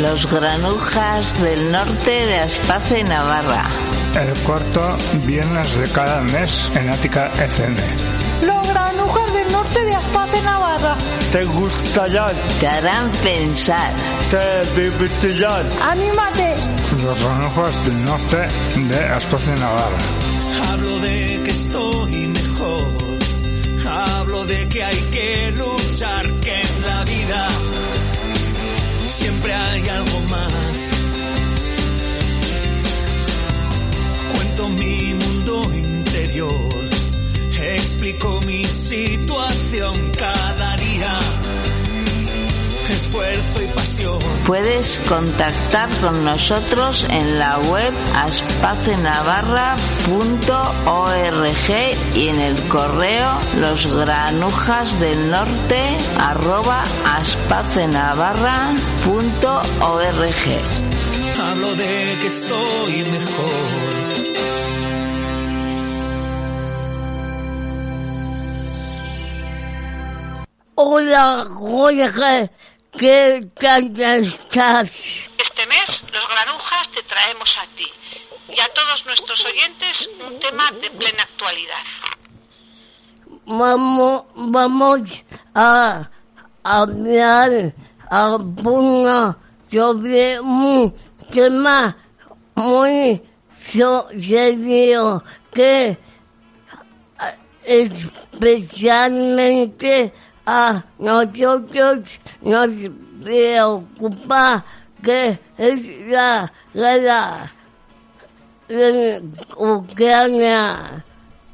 Los granujas del norte de Aspace, Navarra. El cuarto viernes de cada mes en Ática FM. Los granujas del norte de Aspace, Navarra. ¿Te gustarán? Te harán pensar. Te divertirán. ¡Anímate! Los granujas del norte de Aspace, Navarra. Hablo de que estoy mejor. Hablo de que hay que luchar, que en la vida siempre hay algo más. Cuento mi mundo interior, explico mi situación cada día. Esfuerzo y pasión. Puedes contactar con nosotros en la web aspacenavarra.org y en el correo losgranujas del norte arroba aspacenavarra.org. Hablo de que estoy mejor. Hola, Jorge, ¿qué estás? Este mes, los granujas te traemos a ti y a todos nuestros oyentes un tema de plena actualidad. Vamos, vamos a hablar a una sobre un tema muy serio que a- especialmente nosotros nos preocupa que es la guerra en Ucrania,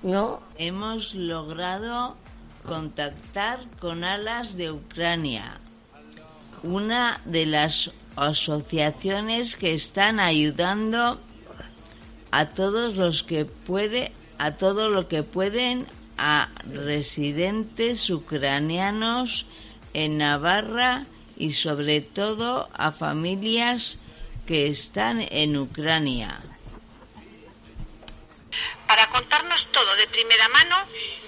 ¿no? Hemos logrado contactar con Alas de Ucrania, una de las asociaciones que están ayudando a todos los que puede, a todo lo que pueden a residentes ucranianos en Navarra y sobre todo a familias que están en Ucrania. Para contarnos todo de primera mano,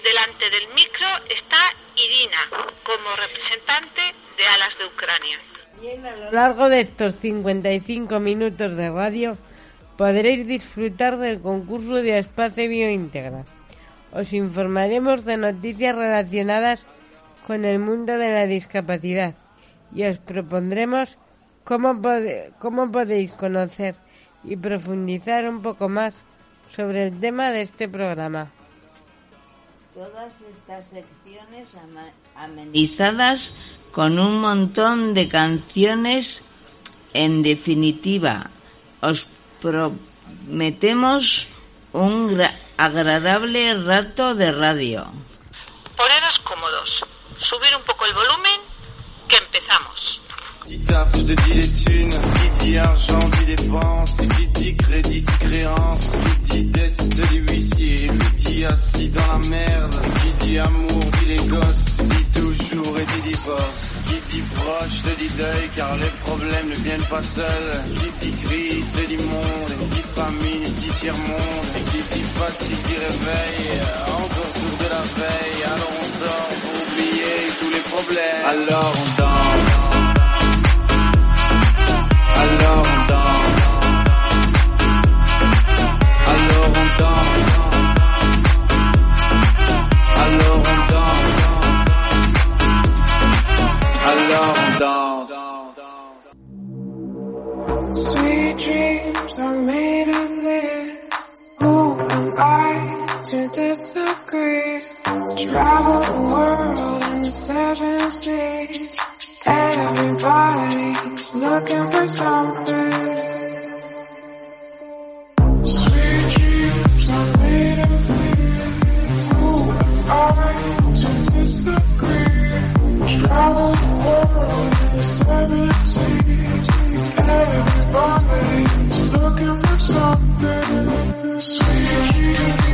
delante del micro está Irina, como representante de Alas de Ucrania. A lo largo de estos 55 minutos de radio podréis disfrutar del concurso de Espacio Bioíntegra. Os informaremos de noticias relacionadas con el mundo de la discapacidad y os propondremos cómo, cómo podéis conocer y profundizar un poco más sobre el tema de este programa. Todas estas secciones amenizadas con un montón de canciones. En definitiva, os prometemos un gra- agradable rato de radio. Poneros cómodos, subir un poco el volumen, que empezamos. Qui taf, je te dis les thunes. Qui dit argent, dit dépense. Qui dit crédit, dit créance. Qui dit dette, te dit huissier. Qui dit assis dans la merde. Qui dit amour, dit les gosses. Dit toujours et dit divorce. Qui dit proche, te dit deuil, car les problèmes ne viennent pas seuls. Qui dit crise, te dit monde. Et dit famine, dit tiers-monde. Et qui dit fatigue, dit réveil. Encore sourd de la veille. Alors on sort pour oublier tous les problèmes. Alors on danse. Alors on danse. Alors. Sweet dreams are made of this. Who am I to disagree? Travel the world in seven seas. Everybody's looking for something. Sweet dreams are made of. Who to disagree? The. Everybody's looking for something. Sweet dreams.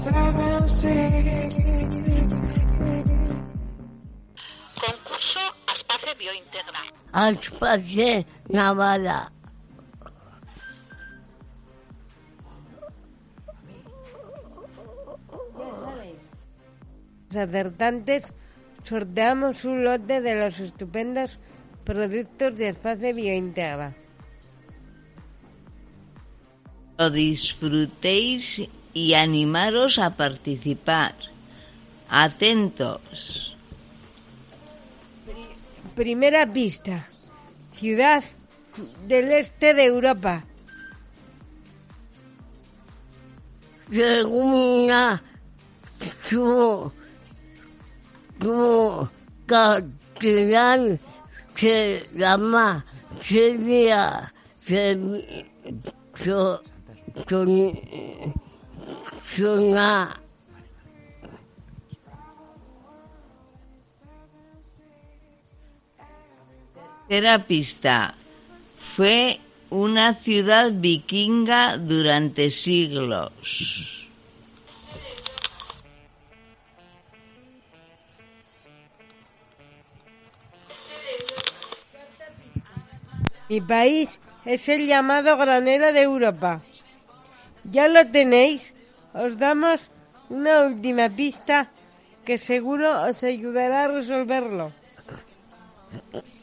Concurso Aspace Biointegra. Aspace Navarra. Los acertantes sorteamos un lote de los estupendos productos de Espacio Biointegra. Lo disfrutéis y animaros a participar. Atentos. Primera pista. Ciudad del este de Europa. Segunda, su, su capital se llama Sevilla. Se, su, su, su, na- Tercera pista. Fue una ciudad vikinga durante siglos. Mi país es el llamado granero de Europa. Ya lo tenéis. Os damos una última pista que seguro os ayudará a resolverlo.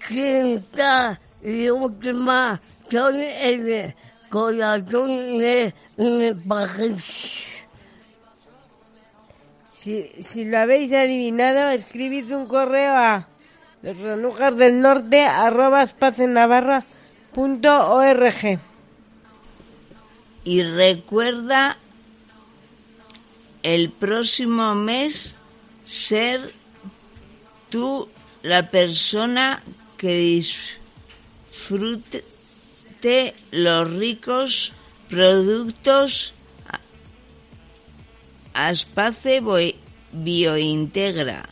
quinta y última son el corazón de mi país. Si, si lo habéis adivinado, escribid un correo a los granujas del norte arroba espacenavarra.org. Y recuerda el próximo mes ser tú la persona que disfrute los ricos productos a- Aspace Biointegra.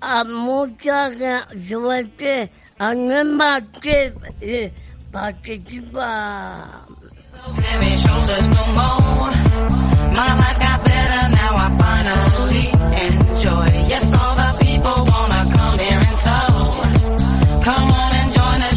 A mucha gra- suerte a nueva que eh, participa. Enjoy. Yes, all the people wanna come here and so come on and join us.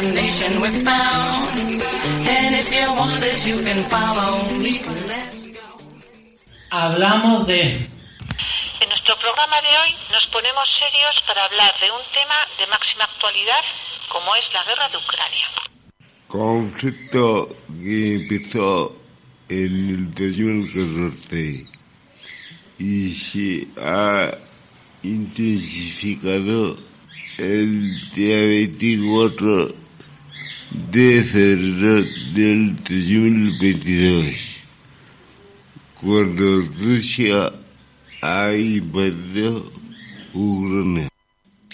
This destination we found. And if you want this, you can follow me. Let's go. Hablamos de En nuestro programa de hoy nos ponemos serios para hablar de un tema de máxima actualidad como es la guerra de Ucrania. conflicto que empezó en el 2014 y se ha intensificado el día 24 de febrero del 2022 cuando Rusia ha invadido Ucrania.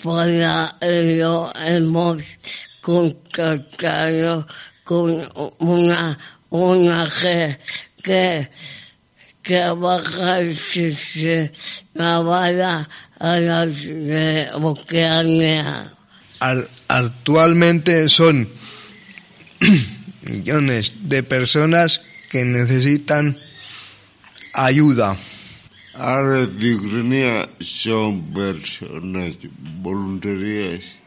Para ello hemos contactado con una ONG que trabaja desde Navarra a la de Ucrania. Al- actualmente son millones de personas que necesitan ayuda. Ahora Ucrania son personas voluntarias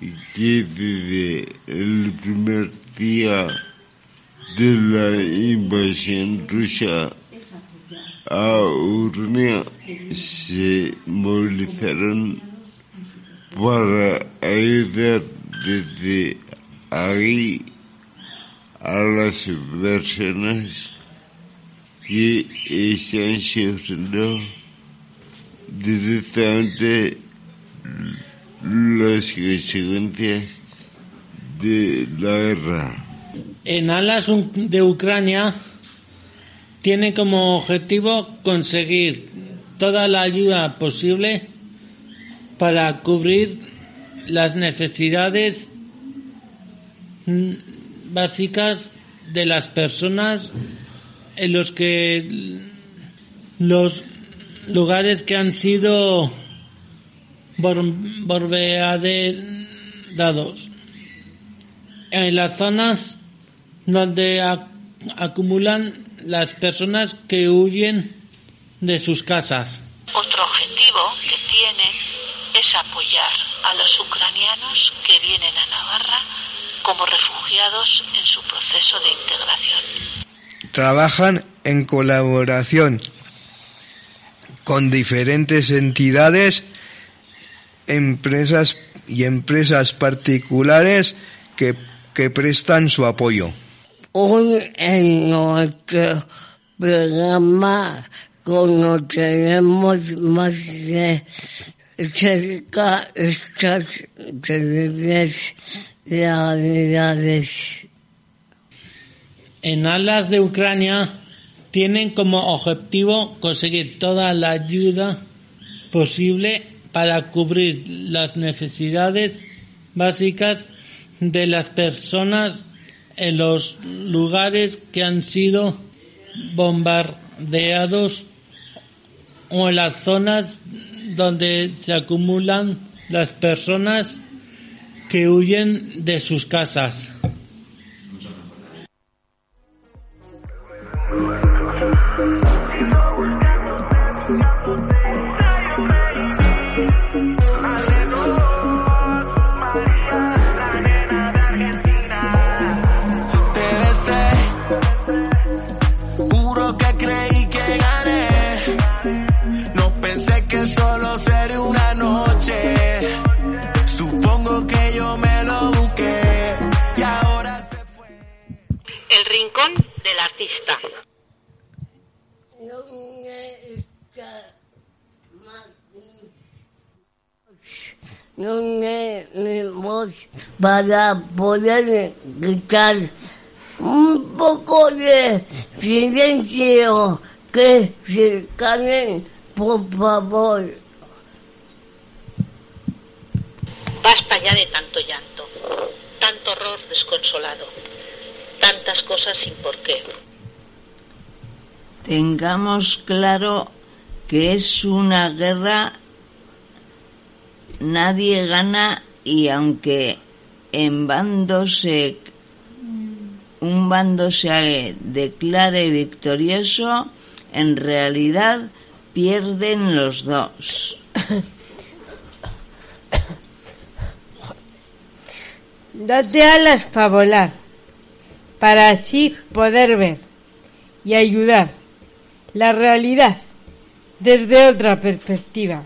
y que desde el primer día de la invasión rusa a Ucrania se movilizaron para ayudar desde ahí a las personas que están sufriendo directamente las consecuencias de la guerra. En Alas de Ucrania tiene como objetivo conseguir toda la ayuda posible para cubrir las necesidades básicas de las personas en los que los lugares que han sido bombardeados en las zonas donde ac- acumulan las personas que huyen de sus casas. Otro objetivo que tienen es apoyar a los ucranianos que vienen a Navarra como refugiados en su proceso de integración. Trabajan en colaboración con diferentes entidades, empresas y empresas particulares que, que prestan su apoyo. Hoy en nuestro programa conoceremos más de cerca estas En Alas de Ucrania tienen como objetivo conseguir toda la ayuda posible para cubrir las necesidades básicas de las personas en los lugares que han sido bombardeados o en las zonas donde se acumulan las personas que huyen de sus casas. Artista. No tenemos para poder quitar un poco de silencio que se callen, por favor. Basta ya de tanto llanto, tanto horror desconsolado, tantas cosas sin porqué. Tengamos claro que es una guerra, nadie gana y aunque en bando se un bando se declare victorioso, en realidad pierden los dos. Date alas para volar, para así poder ver y ayudar la realidad desde otra perspectiva.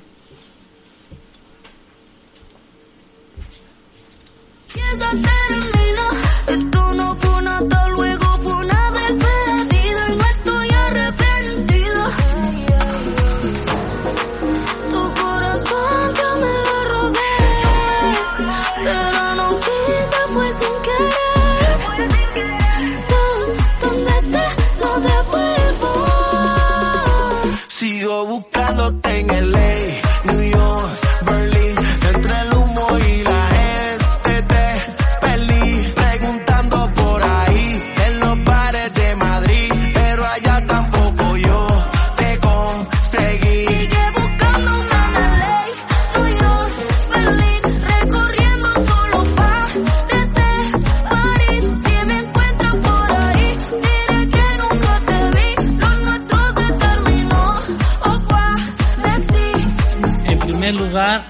Primer lugar,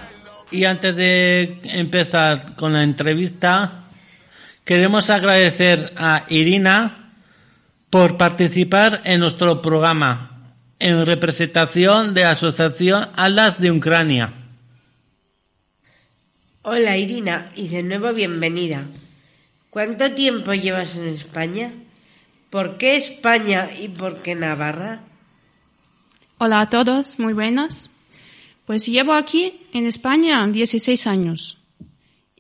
y antes de empezar con la entrevista, queremos agradecer a Irina por participar en nuestro programa en representación de la Asociación Alas de Ucrania. Hola Irina y de nuevo bienvenida. ¿Cuánto tiempo llevas en España? ¿Por qué España y por qué Navarra? Hola a todos, muy buenas. Pues llevo aquí en España 16 años.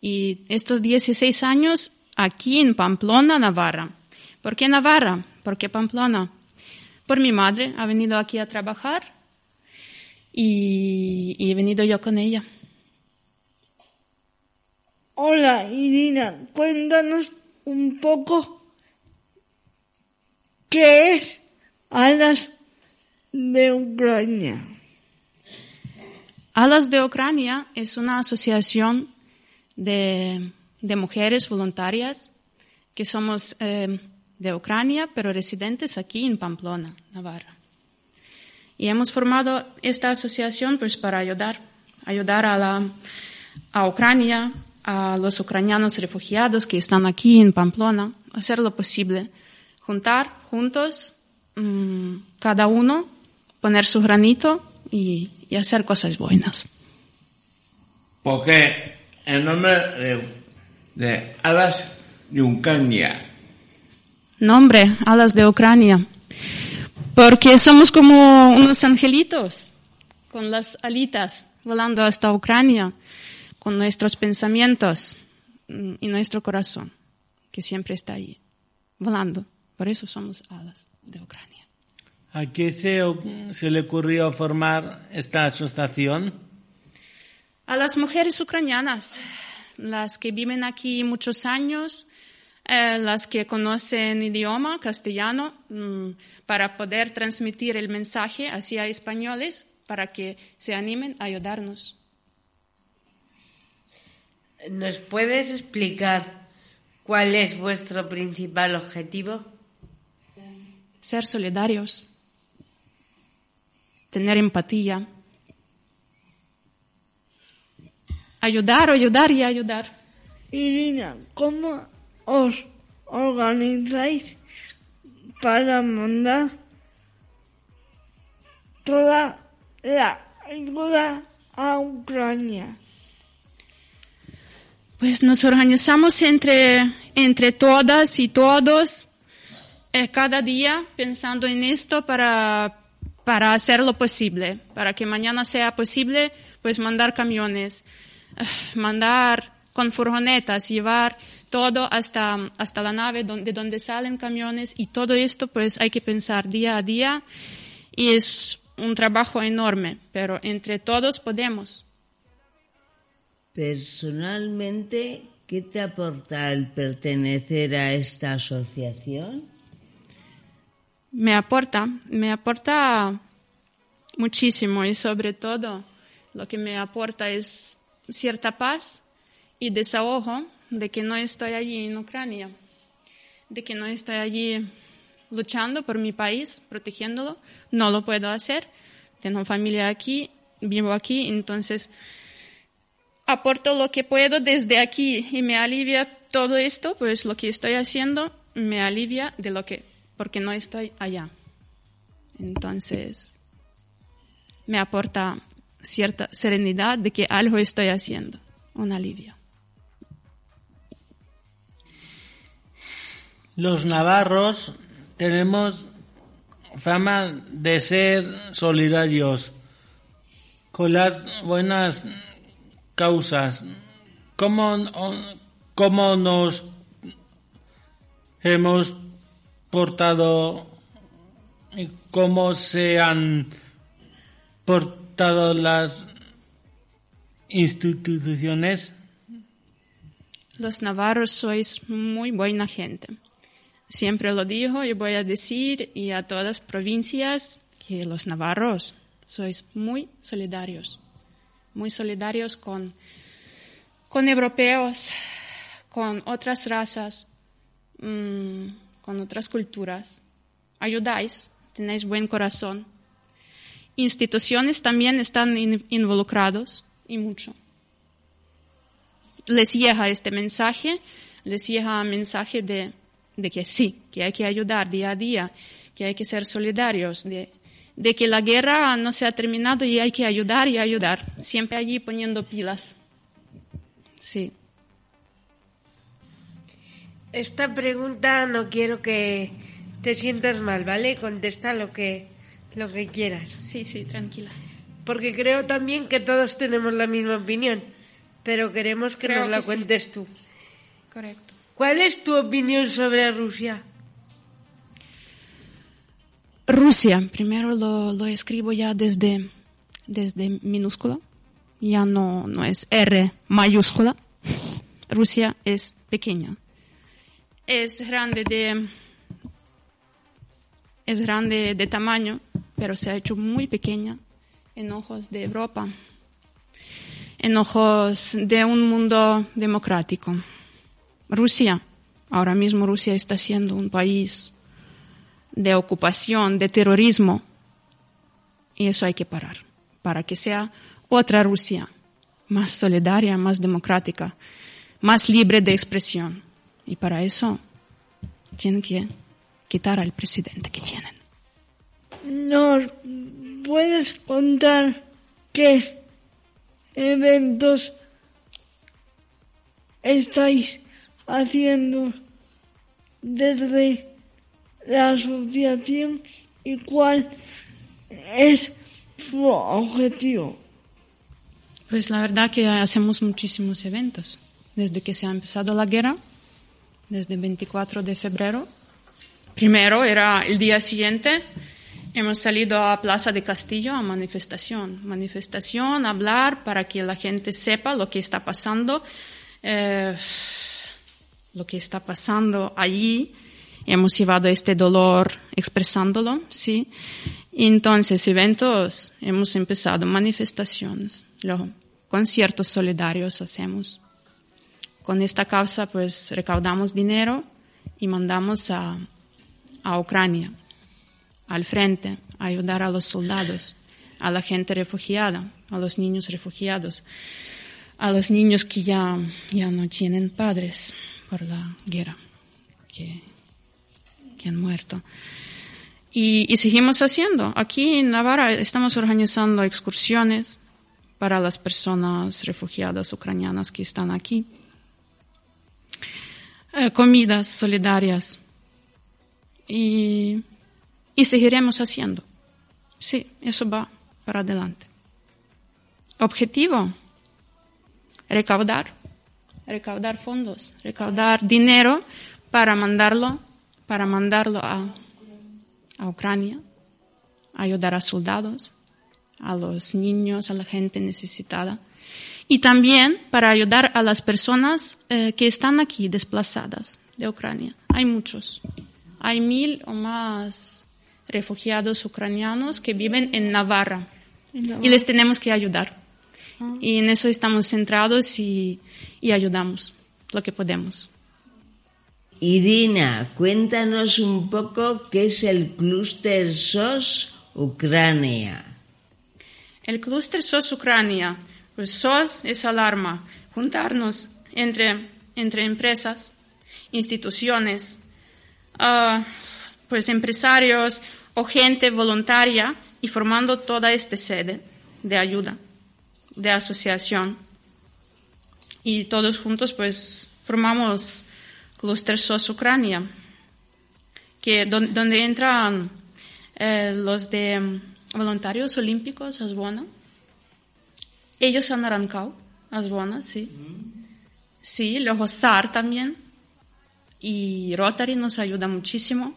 Y estos 16 años aquí en Pamplona, Navarra. ¿Por qué Navarra? ¿Por qué Pamplona? Por mi madre, ha venido aquí a trabajar y, he venido yo con ella. Hola Irina, cuéntanos un poco qué es Alas de Ucrania. Alas de Ucrania es una asociación de, de mujeres voluntarias que somos eh, de Ucrania, pero residentes aquí en Pamplona, Navarra. Y hemos formado esta asociación pues para ayudar, ayudar a, la, a Ucrania, a los ucranianos refugiados que están aquí en Pamplona, hacer lo posible, juntar juntos, mmm, cada uno, poner su granito y, y hacer cosas buenas. Porque el nombre de, de Alas de Ucrania. Nombre, Alas de Ucrania. Porque somos como unos angelitos con las alitas volando hasta Ucrania, con nuestros pensamientos mm, y nuestro corazón, que siempre está ahí, volando. Por eso somos alas de Ucrania. ¿A qué se, se le ocurrió formar esta asociación? A las mujeres ucranianas, las que viven aquí muchos años, eh, las que conocen idioma castellano, mmm, para poder transmitir el mensaje hacia españoles, para que se animen a ayudarnos. ¿Nos puedes explicar cuál es vuestro principal objetivo? Ser solidarios, tener empatía, ayudar, ayudar y ayudar. Irina, ¿cómo os organizáis para mandar toda la ayuda a Ucrania? Pues nos organizamos entre, entre todas y todos eh, cada día pensando en esto para, para hacer lo posible, para que mañana sea posible, pues mandar camiones, mandar con furgonetas, llevar todo hasta, hasta la nave de donde salen camiones y todo esto pues hay que pensar día a día y es un trabajo enorme, pero entre todos podemos. Personalmente, ¿qué te aporta el pertenecer a esta asociación? Me aporta, me aporta muchísimo y sobre todo lo que me aporta es cierta paz y desahogo de que no estoy allí en Ucrania, de que no estoy allí luchando por mi país, protegiéndolo, no lo puedo hacer, tengo familia aquí, vivo aquí, entonces aporto lo que puedo desde aquí y me alivia todo esto, pues lo que estoy haciendo me alivia de lo que, porque no estoy allá. Entonces, me aporta cierta serenidad de que algo estoy haciendo, un alivio. Los navarros tenemos fama de ser solidarios con las buenas causas. ¿Cómo, cómo nos hemos portado cómo se han portado las instituciones? Los navarros sois muy buena gente. Siempre lo digo y voy a decir y a todas las provincias que los navarros sois muy solidarios, muy solidarios con, con europeos, con otras razas, mmm, con otras culturas. Ayudáis, tenéis buen corazón. Instituciones también están in, involucrados y mucho. Les llega este mensaje, les llega mensaje de de que sí, que hay que ayudar día a día, que hay que ser solidarios, de, de, que la guerra no se ha terminado y hay que ayudar y ayudar, siempre allí poniendo pilas. Sí. Esta pregunta no quiero que te sientas mal, ¿vale? Contesta lo que, lo que quieras. Sí, sí, tranquila. Porque creo también que todos tenemos la misma opinión, pero queremos que Creo nos la que sí. cuentes tú. Correcto. ¿Cuál es tu opinión sobre Rusia? Rusia, primero lo, lo escribo ya desde, desde minúscula, ya no, no es R mayúscula. Rusia es pequeña. Es grande de, es grande de tamaño, pero se ha hecho muy pequeña en ojos de Europa, en ojos de un mundo democrático. Rusia, ahora mismo Rusia está siendo un país de ocupación, de terrorismo. Y eso hay que parar para que sea otra Rusia, más solidaria, más democrática, más libre de expresión. Y para eso tienen que quitar al presidente que tienen. ¿Nos puedes contar qué eventos estáis haciendo desde la asociación y cuál es su objetivo? Pues la verdad que hacemos muchísimos eventos. Desde que se ha empezado la guerra, desde el 24 de febrero. Primero era el día siguiente, hemos salido a Plaza de Castillo a manifestación. Manifestación, hablar para que la gente sepa lo que está pasando, eh, lo que está pasando allí. Hemos llevado este dolor expresándolo, ¿sí? Entonces, eventos, hemos empezado manifestaciones, luego conciertos solidarios hacemos. Con esta causa, pues, recaudamos dinero y mandamos a, a Ucrania, al frente, a ayudar a los soldados, a la gente refugiada, a los niños refugiados, a los niños que ya, ya no tienen padres por la guerra, que, que han muerto. Y, y seguimos haciendo. Aquí en Navarra estamos organizando excursiones para las personas refugiadas ucranianas que están aquí. Eh, comidas solidarias. Y, y seguiremos haciendo. Sí, eso va para adelante. Objetivo, recaudar, recaudar fondos, recaudar dinero para mandarlo, para mandarlo a, a Ucrania, ayudar a soldados, a los niños, a la gente necesitada. Y también para ayudar a las personas eh, que están aquí desplazadas de Ucrania. Hay muchos. Hay mil o más refugiados ucranianos que viven en Navarra. Y les tenemos que ayudar. Y en eso estamos centrados y, y ayudamos lo que podemos. Irina, cuéntanos un poco qué es el clúster SOS Ucrania. El clúster SOS Ucrania, pues SOS es alarma, juntarnos entre, entre empresas, instituciones, ah, pues empresarios o gente voluntaria y formando toda esta sede de ayuda, de asociación. Y todos juntos pues formamos Cluster SOS Ucrania, que, don- donde entran eh, los de mm, voluntarios olímpicos, Asbona. Ellos han arrancado, Asbona, sí. Sí, luego SAR también. Y Rotary nos ayuda muchísimo.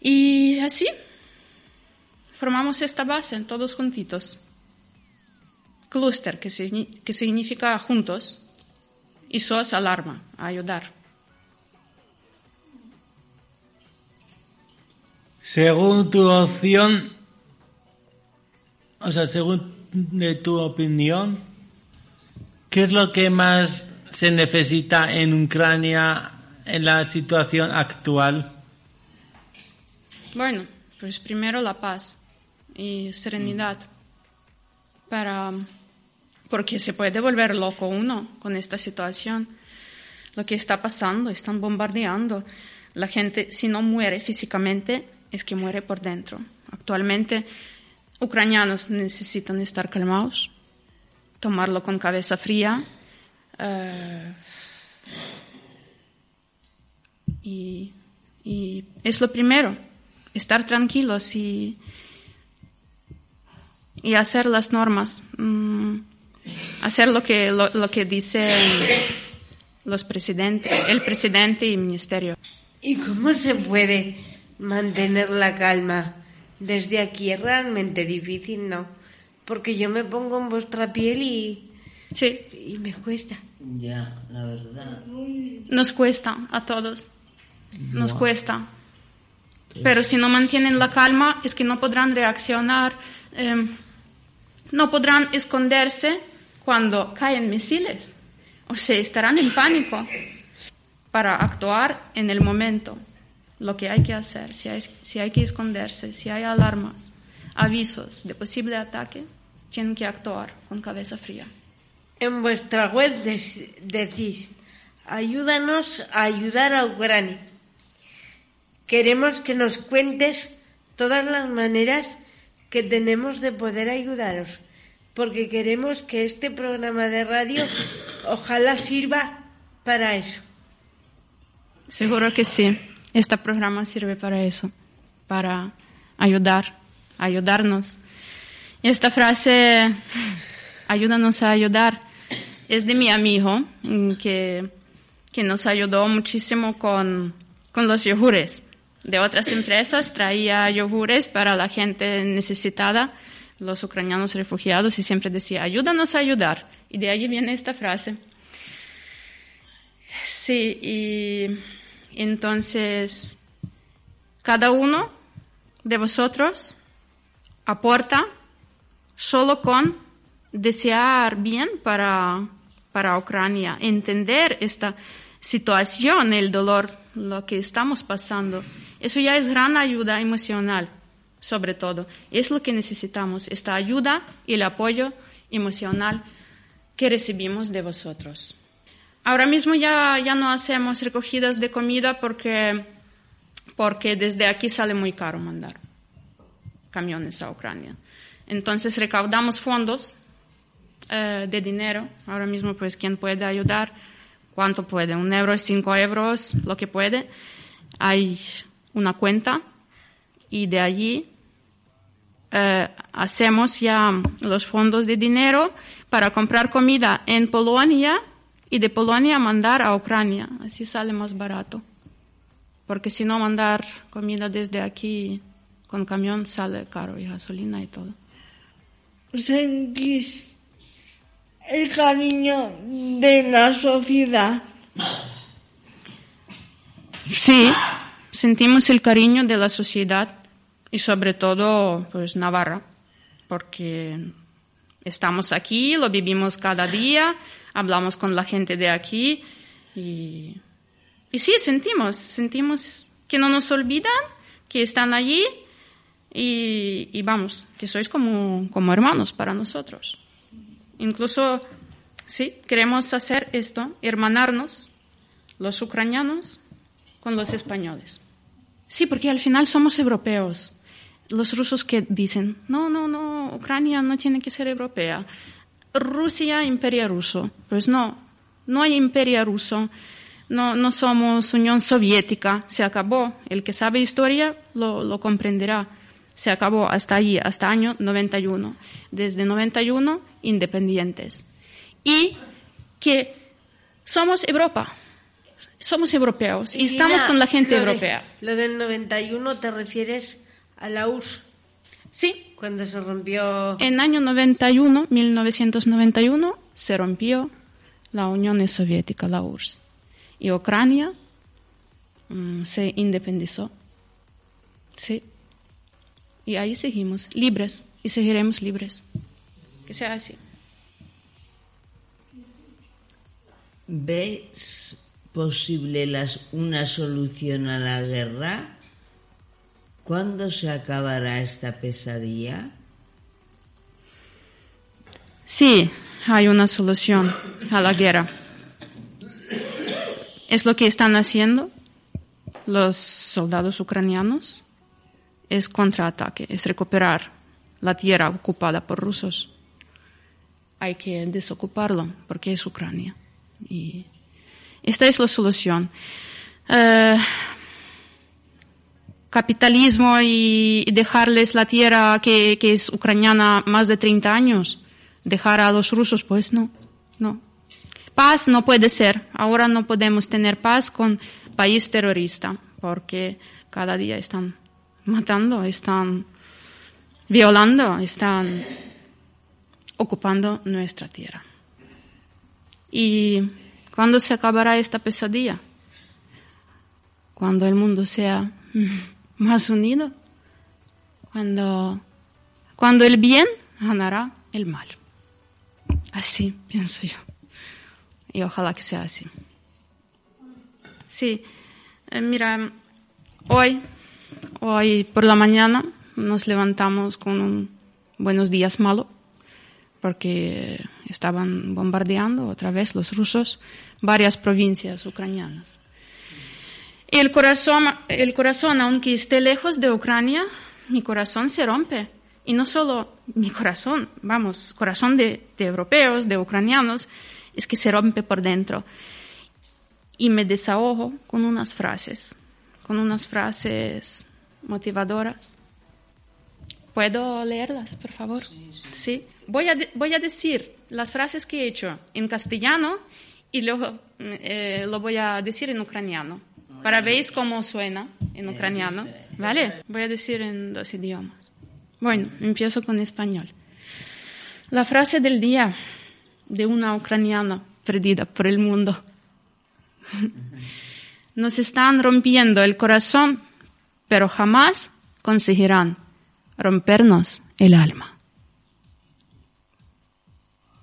Y así, formamos esta base todos juntitos. Cluster, que, signi- que significa juntos, y SOS alarma, ayudar. Según tu opción, o sea, según de tu opinión, ¿qué es lo que más se necesita en Ucrania en la situación actual? Bueno, pues primero la paz y serenidad para porque se puede volver loco uno con esta situación. Lo que está pasando, están bombardeando. La gente, si no muere físicamente, es que muere por dentro. Actualmente, ucranianos necesitan estar calmados, tomarlo con cabeza fría, eh, Y, y es lo primero, estar tranquilos y, y hacer las normas, mm, hacer lo que, lo, lo que dicen los presidentes, el presidente y el ministerio. ¿Y cómo se puede mantener la calma? Desde aquí es realmente difícil, ¿no? Porque yo me pongo en vuestra piel y, sí. y me cuesta. Ya, la verdad. Nos cuesta a todos, nos cuesta. Pero si no mantienen la calma, es que no podrán reaccionar, eh, no podrán esconderse cuando caen misiles. O sea, estarán en pánico para actuar en el momento. Lo que hay que hacer, si hay, si hay que esconderse, si hay alarmas, avisos de posible ataque, tienen que actuar con cabeza fría. En vuestra web decís, ayúdanos a ayudar a Ucrania. Queremos que nos cuentes todas las maneras que tenemos de poder ayudaros, porque queremos que este programa de radio ojalá sirva para eso. Seguro que sí. Este programa sirve para eso, para ayudar, ayudarnos. Esta frase, ayúdanos a ayudar, es de mi amigo, que, que nos ayudó muchísimo con, con los yogures. De otras empresas traía yogures para la gente necesitada, los ucranianos refugiados, y siempre decía, ayúdanos a ayudar. Y de ahí viene esta frase. Sí, y entonces cada uno de vosotros aporta solo con desear bien para, para Ucrania, entender esta situación, el dolor, lo que estamos pasando. Eso ya es gran ayuda emocional, sobre todo. Es lo que necesitamos, esta ayuda y el apoyo emocional que recibimos de vosotros. Ahora mismo ya, ya no hacemos recogidas de comida porque, porque desde aquí sale muy caro mandar camiones a Ucrania. Entonces recaudamos fondos eh, de dinero. Ahora mismo, pues, ¿quién puede ayudar? ¿Cuánto puede? Un euro, cinco euros, lo que puede. Hay una cuenta y de allí eh, hacemos ya los fondos de dinero para comprar comida en Polonia y de Polonia mandar a Ucrania. Así sale más barato. Porque si no, mandar comida desde aquí con camión sale caro y gasolina y todo. ¿Sentís el cariño de la sociedad? Sí, sentimos el cariño de la sociedad y sobre todo pues Navarra, porque estamos aquí, lo vivimos cada día, hablamos con la gente de aquí y, y sí, sentimos, sentimos que no nos olvidan, que están allí y, y vamos, que sois como, como hermanos para nosotros. Incluso, sí, queremos hacer esto, hermanarnos, los ucranianos con los españoles. Sí, porque al final somos europeos. Los rusos que dicen, no, no, no, Ucrania no tiene que ser europea. Rusia, imperio ruso. Pues no, no hay imperio ruso. No, no somos Unión Soviética. Se acabó. El que sabe historia lo, lo comprenderá. Se acabó hasta allí, hasta año 91. Desde 91, independientes. Y que somos Europa. Somos europeos y, Y estamos con la gente lo de- europea. lo del 91 te refieres a la URSS. Sí. Cuando se rompió. En año 91, 1991, se rompió la Unión Soviética, la URSS. Y Ucrania mm, se independizó. Sí. Y ahí seguimos, libres, y seguiremos libres. Que sea así. ¿Ves posible las, una solución a la guerra? ¿Cuándo se acabará esta pesadilla? Sí, hay una solución a la guerra. Es lo que están haciendo los soldados ucranianos. Es contraataque, es recuperar la tierra ocupada por rusos. Hay que desocuparlo porque es Ucrania. Y esta es la solución. eh, capitalismo y, dejarles la tierra que, que es ucraniana más de 30 años, dejar a los rusos, pues no, no. Paz no puede ser. Ahora no podemos tener paz con país terrorista, porque cada día están matando, están violando, están ocupando nuestra tierra. ¿Y cuándo se acabará esta pesadilla? Cuando el mundo sea más unido, cuando, cuando el bien ganará el mal. Así pienso yo. Y ojalá que sea así. Sí, eh, mira, hoy, hoy por la mañana nos levantamos con un buenos días malo, porque estaban bombardeando otra vez los rusos varias provincias ucranianas. El corazón, el corazón, aunque esté lejos de Ucrania, mi corazón se rompe. Y no solo mi corazón, vamos, corazón de, de europeos, de ucranianos, es que se rompe por dentro. Y me desahogo con unas frases, con unas frases motivadoras. ¿Puedo leerlas, por favor? Sí. Voy, a voy a decir las frases que he hecho en castellano y luego eh, lo voy a decir en ucraniano. Para veis cómo suena en ucraniano. ¿Vale? Voy a decir en dos idiomas. Bueno, empiezo con español. La frase del día de una ucraniana perdida por el mundo. Nos están rompiendo el corazón, pero jamás conseguirán rompernos el alma.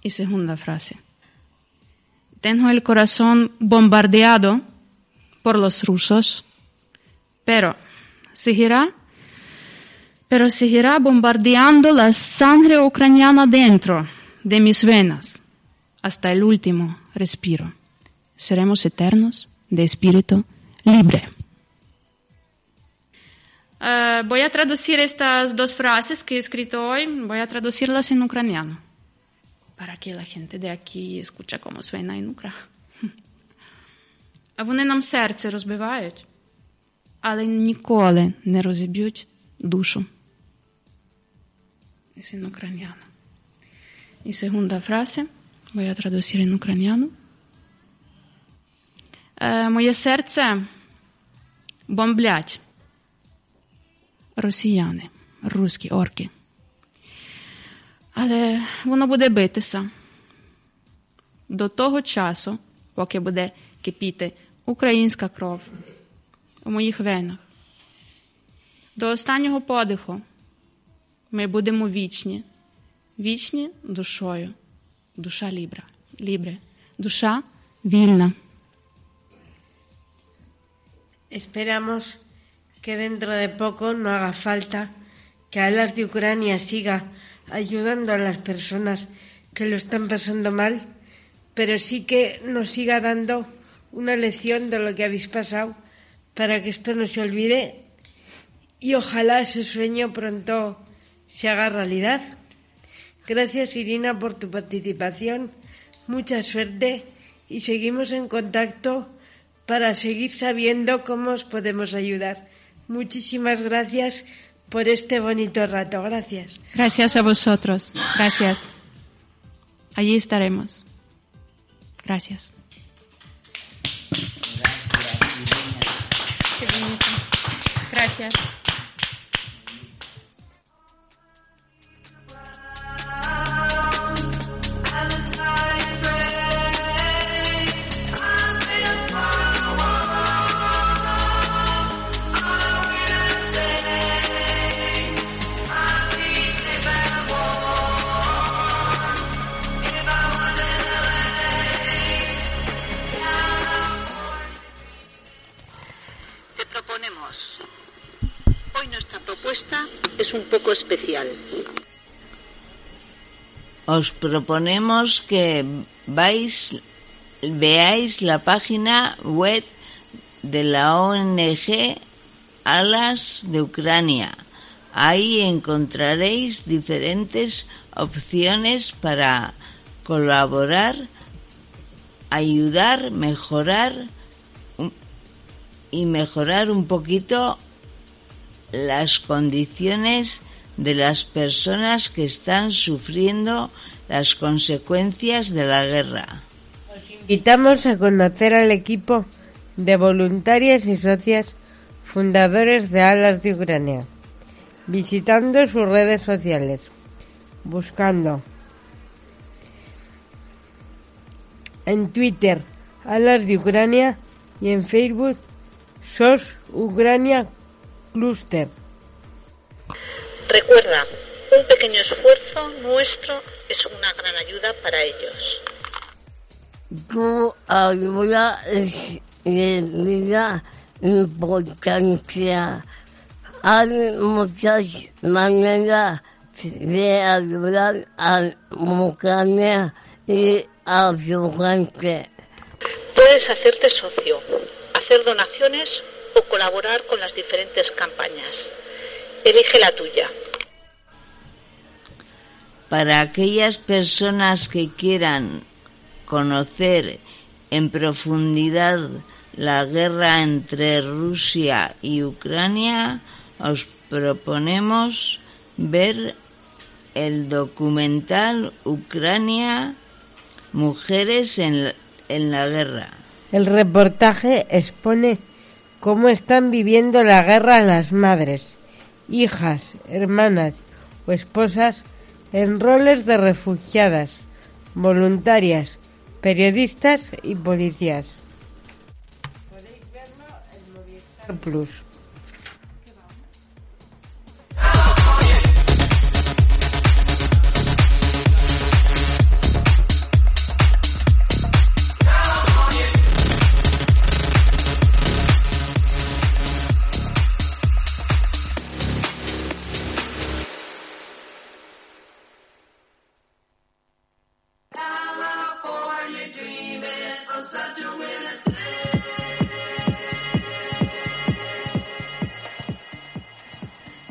Y segunda frase. Tengo el corazón bombardeado por los rusos, pero seguirá, pero seguirá bombardeando la sangre ucraniana dentro de mis venas hasta el último respiro. Seremos eternos de espíritu libre. Eh, voy a traducir estas dos frases que he escrito hoy, voy a traducirlas en ucraniano, para que la gente de aquí escuche cómo suena en ucraniano. А вони нам серце розбивають, але ніколи не розіб'ють душу. Es en ucraniano. Y segunda frase, voy a traducir en ucraniano. Моє серце бомблять росіяни, руські орки. Але воно буде битися до того часу, поки буде кипіти українська кров у моїх венах. До останнього подиху ми будемо вічні, вічні душою. Душа лібра, лібре, душа вільна. Esperamos que dentro de poco no haga falta que Alas de Ucrania siga ayudando a las personas que lo están pasando mal, pero sí que nos siga dando una lección de lo que habéis pasado para que esto no se olvide y ojalá ese sueño pronto se haga realidad. Gracias Irina por tu participación, mucha suerte y seguimos en contacto para seguir sabiendo cómo os podemos ayudar. Muchísimas gracias por este bonito rato. Gracias. Gracias a vosotros. Gracias. Allí estaremos. Gracias. Gracias. Os proponemos que vais, veáis la página web de la ONG Alas de Ucrania. Ahí encontraréis diferentes opciones para colaborar, ayudar, mejorar y mejorar un poquito las condiciones de las personas que están sufriendo las consecuencias de la guerra. Invitamos a conocer al equipo de voluntarias y socias fundadores de Alas de Ucrania, visitando sus redes sociales, buscando en Twitter Alas de Ucrania y en Facebook SOS Ucrania Cluster. Recuerda, un pequeño esfuerzo nuestro es una gran ayuda para ellos. Tu ayuda es de importancia. Hay muchas maneras de ayudar a Ucrania y a su gente. Puedes hacerte socio, hacer donaciones o colaborar con las diferentes campañas. Elige la tuya. Para aquellas personas que quieran conocer en profundidad la guerra entre Rusia y Ucrania, os proponemos ver el documental Ucrania, Mujeres en la, en la Guerra. El reportaje expone cómo están viviendo la guerra las madres, hijas, hermanas o esposas en roles de refugiadas, voluntarias, periodistas y policías.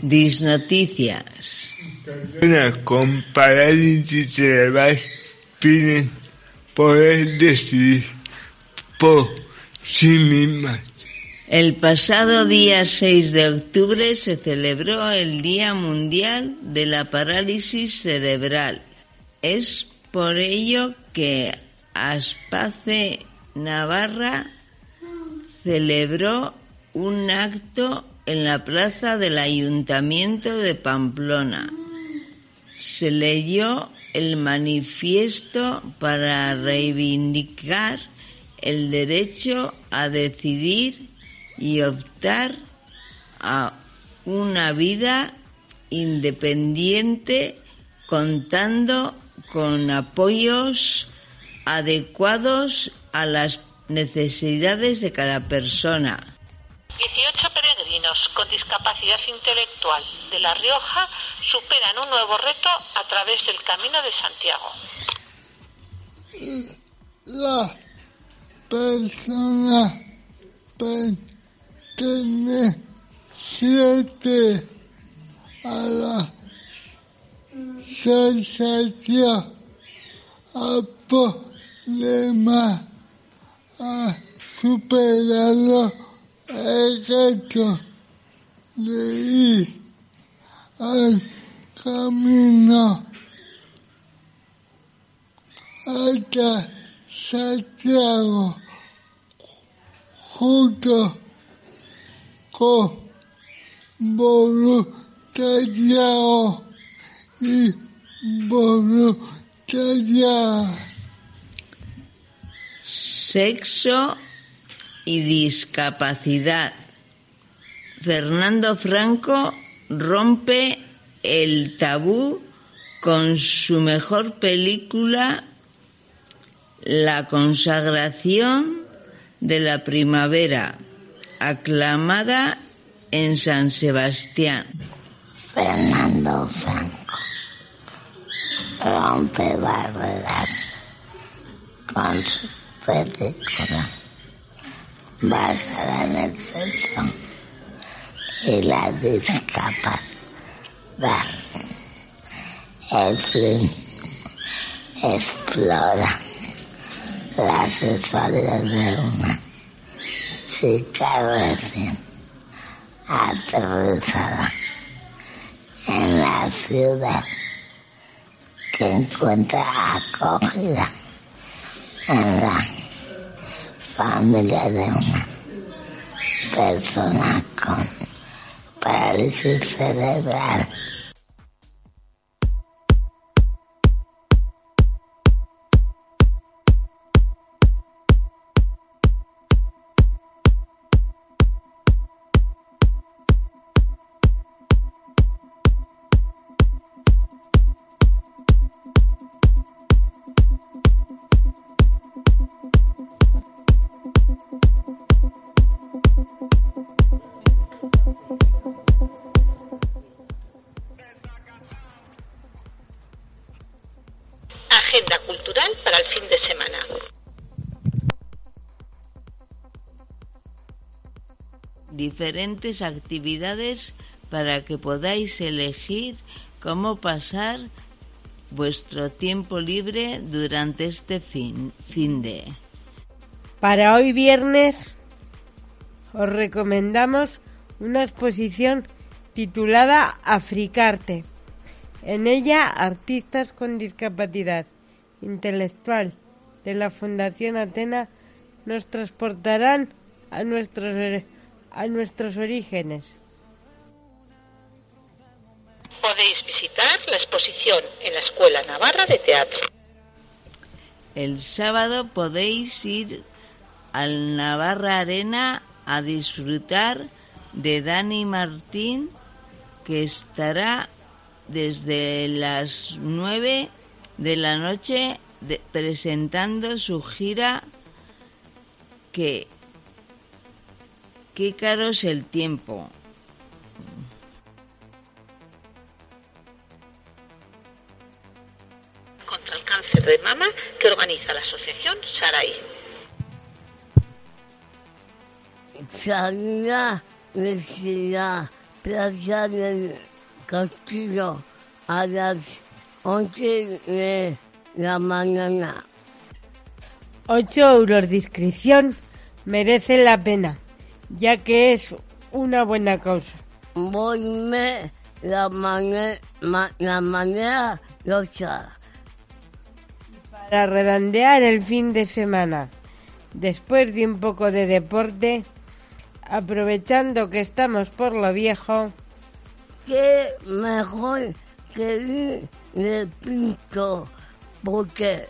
Disnoticias. Personas con parálisis cerebral piden poder decidir por sí mismas. El pasado día 6 de octubre se celebró el Día Mundial de la Parálisis Cerebral. Es por ello que Aspace Navarra celebró un acto en la plaza del Ayuntamiento de Pamplona. Se leyó el manifiesto para reivindicar el derecho a decidir y optar a una vida independiente contando con apoyos adecuados a las necesidades de cada persona. 18 peregrinos con discapacidad intelectual de La Rioja superan un nuevo reto a través del Camino de Santiago. La persona perteneciente a la sensación a problema ha superado el de ir al camino hasta Santiago junto con voluntariado y voluntariado. Sexo y discapacidad. Fernando Franco rompe el tabú con su mejor película La consagración de la primavera, aclamada en San Sebastián. Fernando Franco rompe barreras con su película basada en el sexo y la discapacidad. El film explora la sexualidad de una chica recién aterrizada en la ciudad que encuentra acogida en la familia de una persona con parálisis cerebral. Diferentes actividades para que podáis elegir cómo pasar vuestro tiempo libre durante este fin, fin de. Para hoy viernes os recomendamos una exposición titulada Africarte. En ella, artistas con discapacidad intelectual de la Fundación Atena nos transportarán a nuestros, a nuestros orígenes. Podéis visitar la exposición en la Escuela Navarra de Teatro. El sábado podéis ir al Navarra Arena a disfrutar de Dani Martín, que estará desde las 9 de la noche de- presentando su gira que qué caro es el tiempo. contra el cáncer de mama que organiza la asociación Sarai. Salía desde la plaza del castillo a las 11 de la mañana. 8 euros de inscripción merece la pena, ya que es una buena causa. Volme la manera, la manera locha. Para redondear el fin de semana, después de un poco de deporte, aprovechando que estamos por lo viejo, Qué mejor que ir de pinto, porque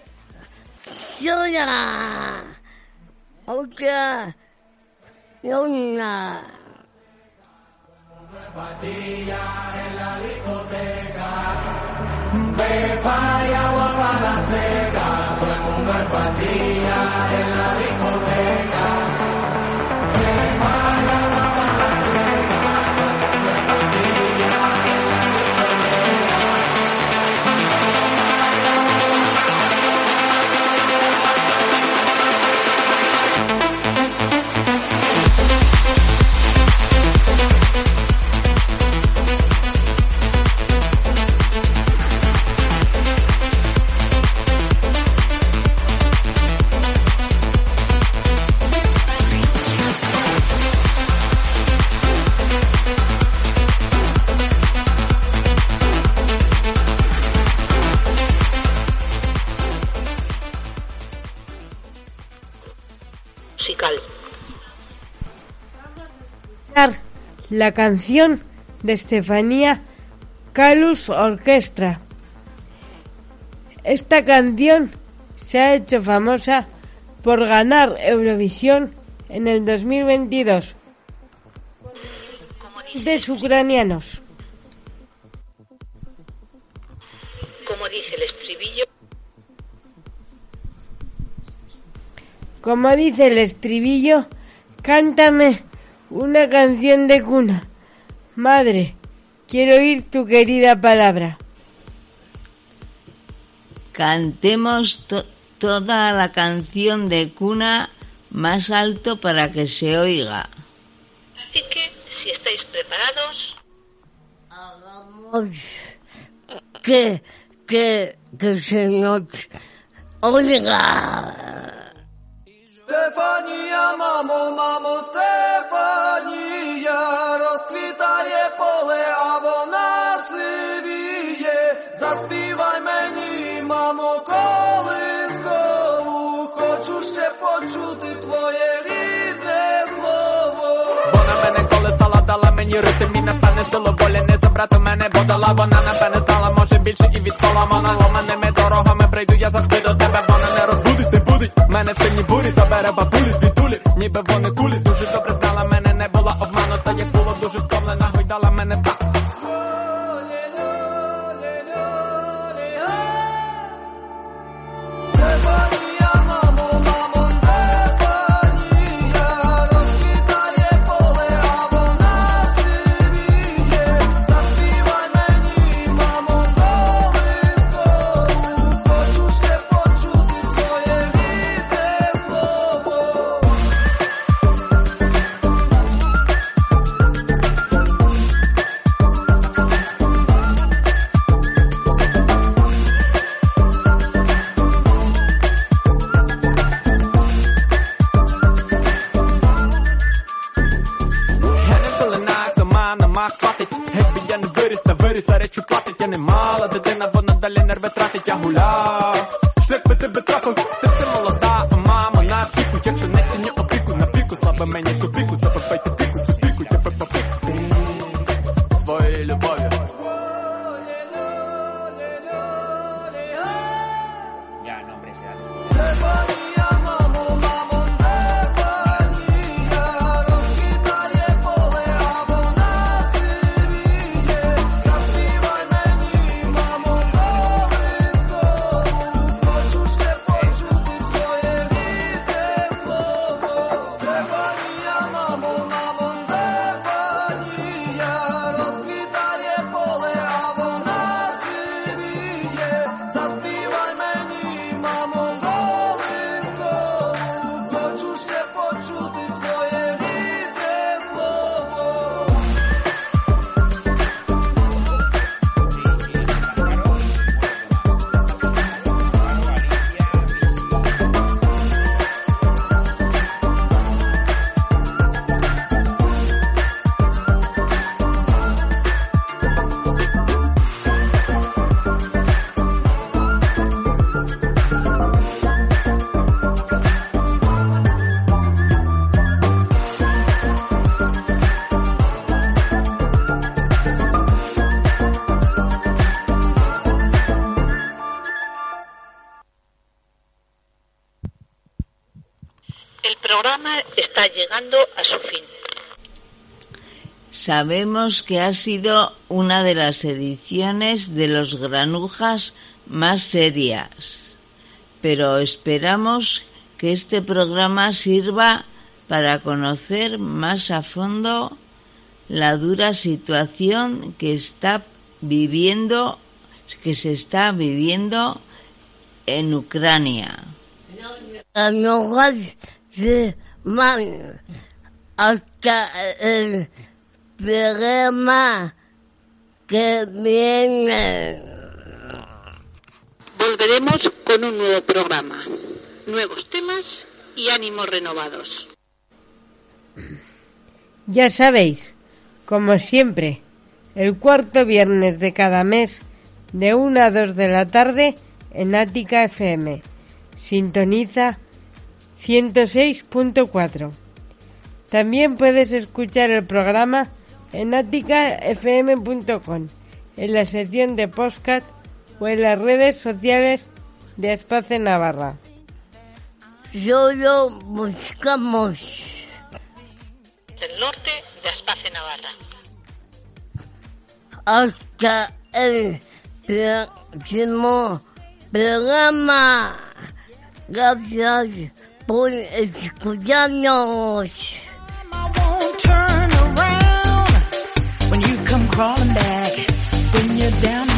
llora, otra, llora. en la discoteca. Beba y agua para la seca. Todo el mundo en patilla en la discoteca. Beba y agua la canción de Estefanía Calus Orquestra. Esta canción se ha hecho famosa por ganar Eurovisión en el 2022 de ucranianos. Como dice el estribillo, Como dice el estribillo, cántame una canción de cuna. Madre, quiero oír tu querida palabra. Cantemos to- toda la canción de cuna más alto para que se oiga. así que si estáis preparados, Hagamos que, que, que se nos oiga. Стефанія, мамо, мамо, Стефанія, розквітає поле, а вона сивіє. Заспівай мені, мамо, колискову, хочу ще почути твоє рідне слово. Вона мене колесала, дала мені ритм і напевне силу волі не забрати мене, бо дала вона напевне стала, може більше і від Соломона ломаними дорогами прийду я завжди до тебе, вона не розбудить, не будить мене в сильній бурі, забере бабулі звідулі, ніби llegando a su fin. Sabemos que ha sido una de las ediciones de los granujas más serias, pero esperamos que este programa sirva para conocer más a fondo la dura situación que está viviendo que se está viviendo en Ucrania. Enojas se man hasta el programa que viene. Volveremos con un nuevo programa, nuevos temas y ánimos renovados. Ya sabéis, como siempre, el cuarto viernes de cada mes, de 1 a 2 de la tarde, en Ática FM. Sintoniza 106.4. También puedes escuchar el programa en aticafm.com, en la sección de podcast o en las redes sociales de Espacio Navarra. Solo buscamos Del norte de Aspace, Navarra. hasta el próximo programa. Gracias por escucharnos. when you come crawling back. When you're down